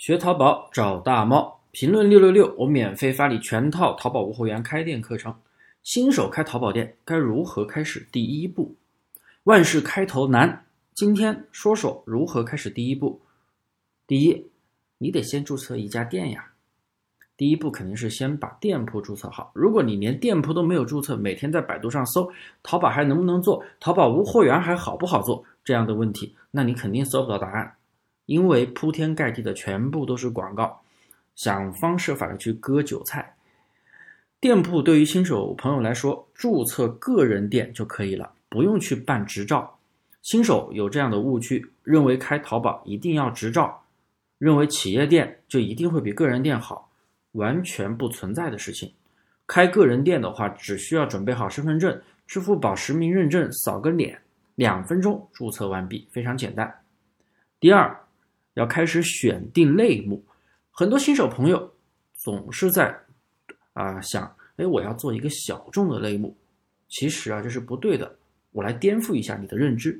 学淘宝找大猫，评论六六六，我免费发你全套淘宝无货源开店课程。新手开淘宝店该如何开始第一步？万事开头难，今天说说如何开始第一步。第一，你得先注册一家店呀。第一步肯定是先把店铺注册好。如果你连店铺都没有注册，每天在百度上搜淘宝还能不能做，淘宝无货源还好不好做这样的问题，那你肯定搜不到答案。因为铺天盖地的全部都是广告，想方设法的去割韭菜。店铺对于新手朋友来说，注册个人店就可以了，不用去办执照。新手有这样的误区，认为开淘宝一定要执照，认为企业店就一定会比个人店好，完全不存在的事情。开个人店的话，只需要准备好身份证、支付宝实名认证，扫个脸，两分钟注册完毕，非常简单。第二。要开始选定类目，很多新手朋友总是在啊想，哎，我要做一个小众的类目，其实啊这是不对的。我来颠覆一下你的认知，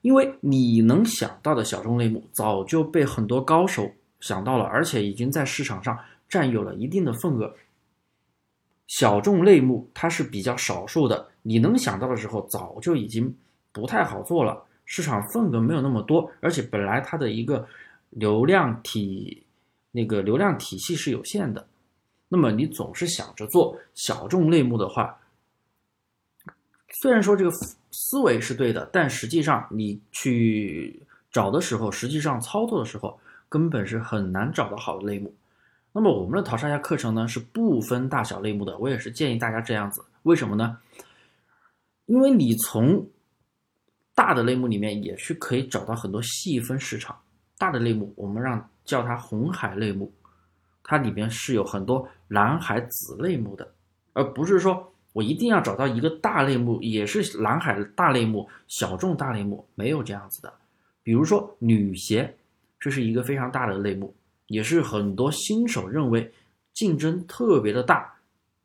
因为你能想到的小众类目早就被很多高手想到了，而且已经在市场上占有了一定的份额。小众类目它是比较少数的，你能想到的时候早就已经不太好做了，市场份额没有那么多，而且本来它的一个。流量体那个流量体系是有限的，那么你总是想着做小众类目的话，虽然说这个思维是对的，但实际上你去找的时候，实际上操作的时候，根本是很难找到好的类目。那么我们的淘沙家课程呢，是不分大小类目的，我也是建议大家这样子。为什么呢？因为你从大的类目里面也是可以找到很多细分市场。大的类目，我们让叫它红海类目，它里边是有很多蓝海子类目的，而不是说我一定要找到一个大类目，也是蓝海大类目、小众大类目，没有这样子的。比如说女鞋，这是一个非常大的类目，也是很多新手认为竞争特别的大，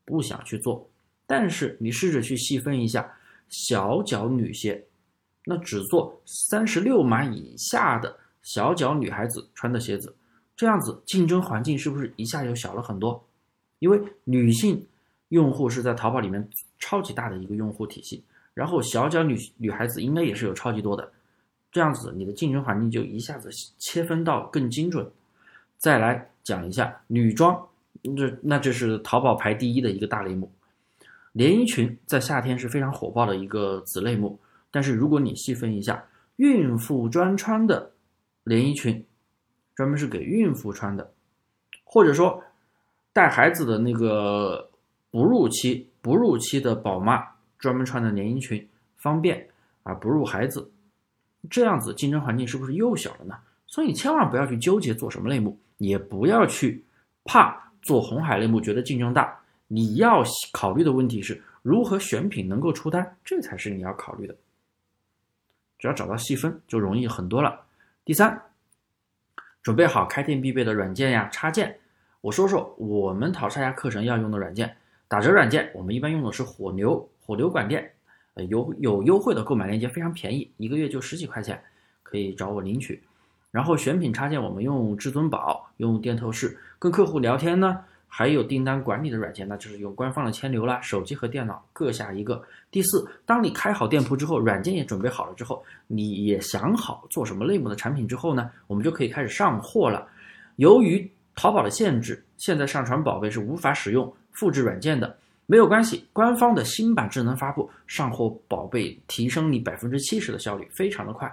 不想去做。但是你试着去细分一下，小脚女鞋，那只做三十六码以下的。小脚女孩子穿的鞋子，这样子竞争环境是不是一下就小了很多？因为女性用户是在淘宝里面超级大的一个用户体系，然后小脚女女孩子应该也是有超级多的，这样子你的竞争环境就一下子切分到更精准。再来讲一下女装，这那这是淘宝排第一的一个大类目，连衣裙在夏天是非常火爆的一个子类目，但是如果你细分一下，孕妇专穿的。连衣裙，专门是给孕妇穿的，或者说带孩子的那个哺乳期、哺乳期的宝妈专门穿的连衣裙，方便啊哺乳孩子，这样子竞争环境是不是又小了呢？所以千万不要去纠结做什么类目，也不要去怕做红海类目，觉得竞争大。你要考虑的问题是如何选品能够出单，这才是你要考虑的。只要找到细分，就容易很多了。第三，准备好开店必备的软件呀插件。我说说我们淘沙家课程要用的软件，打折软件，我们一般用的是火牛，火牛管店，呃有有优惠的购买链接非常便宜，一个月就十几块钱，可以找我领取。然后选品插件，我们用至尊宝，用店透视，跟客户聊天呢。还有订单管理的软件，那就是用官方的千流啦，手机和电脑各下一个。第四，当你开好店铺之后，软件也准备好了之后，你也想好做什么类目的产品之后呢，我们就可以开始上货了。由于淘宝的限制，现在上传宝贝是无法使用复制软件的，没有关系，官方的新版智能发布，上货宝贝提升你百分之七十的效率，非常的快。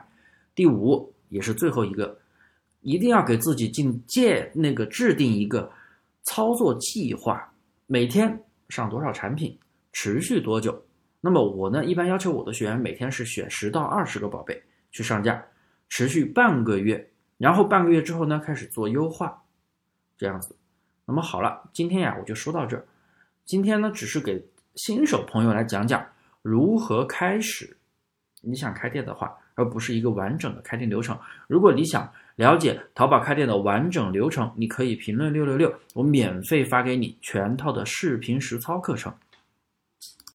第五，也是最后一个，一定要给自己进借那个制定一个。操作计划每天上多少产品，持续多久？那么我呢，一般要求我的学员每天是选十到二十个宝贝去上架，持续半个月，然后半个月之后呢，开始做优化，这样子。那么好了，今天呀，我就说到这儿。今天呢，只是给新手朋友来讲讲如何开始。你想开店的话，而不是一个完整的开店流程。如果你想，了解淘宝开店的完整流程，你可以评论六六六，我免费发给你全套的视频实操课程。